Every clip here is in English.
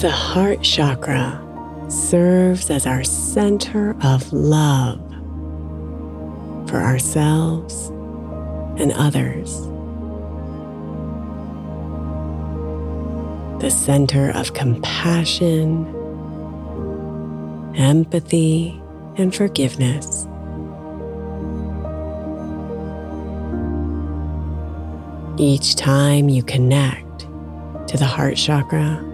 The heart chakra serves as our center of love for ourselves and others. The center of compassion, empathy, and forgiveness. Each time you connect to the heart chakra,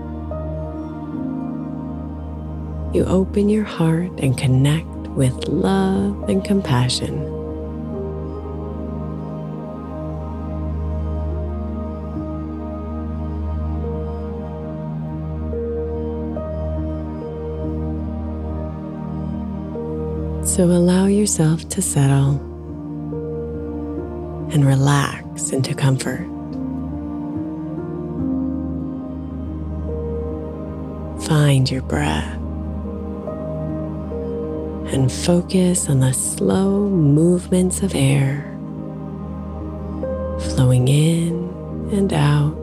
you open your heart and connect with love and compassion. So allow yourself to settle and relax into comfort. Find your breath and focus on the slow movements of air flowing in and out,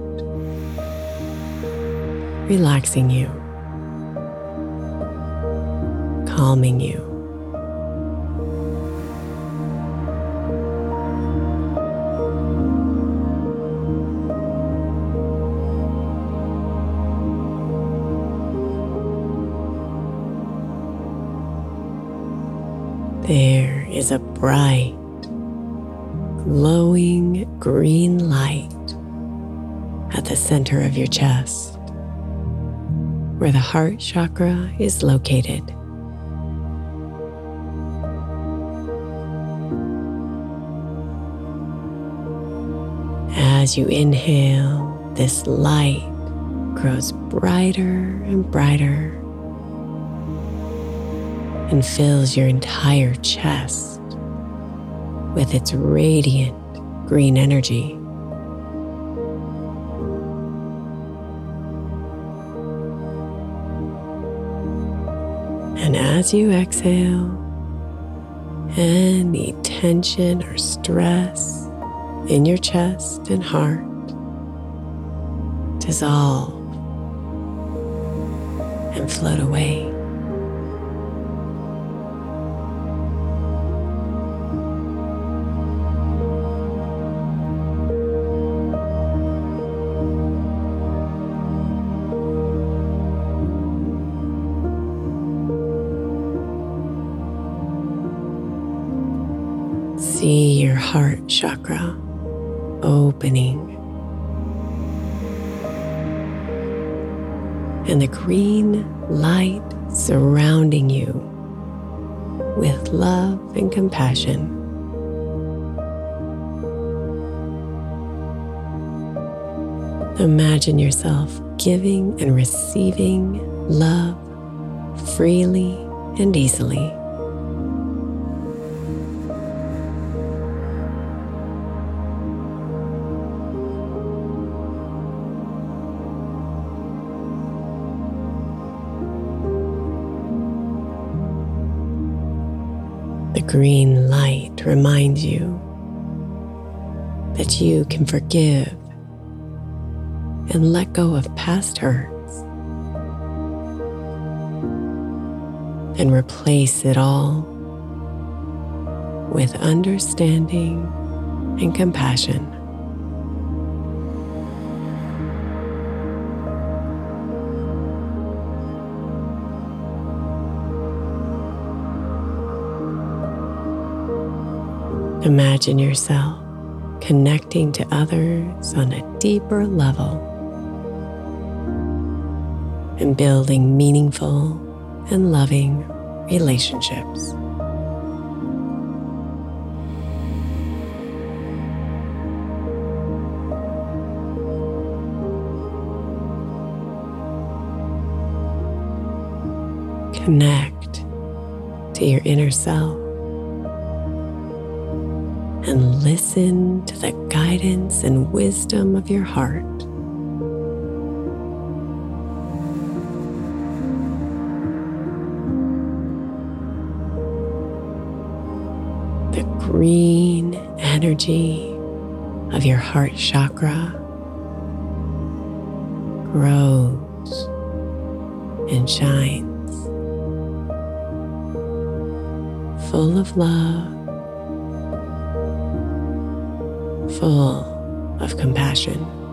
relaxing you, calming you. There is a bright, glowing green light at the center of your chest, where the heart chakra is located. As you inhale, this light grows brighter and brighter and fills your entire chest with its radiant green energy. And as you exhale, any tension or stress in your chest and heart dissolve and float away. See your heart chakra opening. And the green light surrounding you with love and compassion. Imagine yourself giving and receiving love freely and easily. Green light reminds you that you can forgive and let go of past hurts and replace it all with understanding and compassion. Imagine yourself connecting to others on a deeper level and building meaningful and loving relationships. Connect to your inner self and listen to the guidance and wisdom of your heart. The green energy of your heart chakra grows and shines, full of love full of compassion.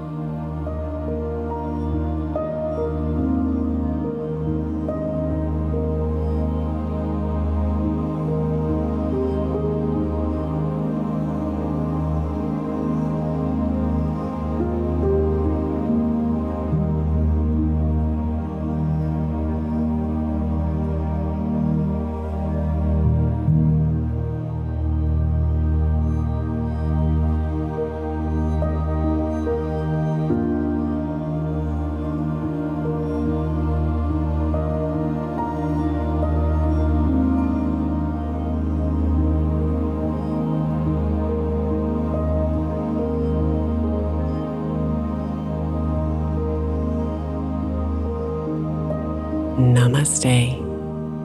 Namaste,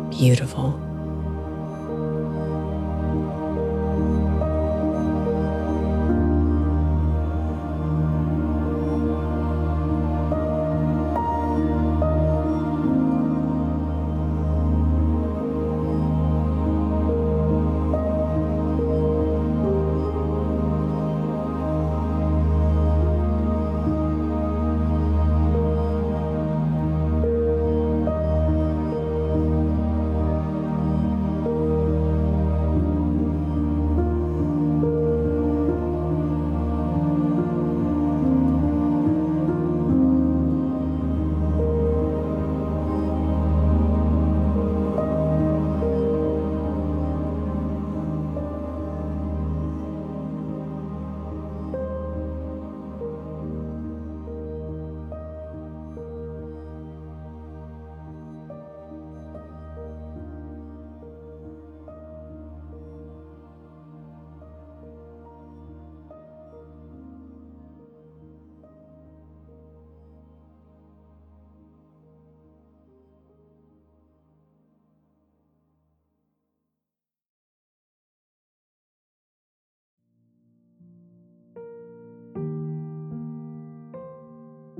beautiful.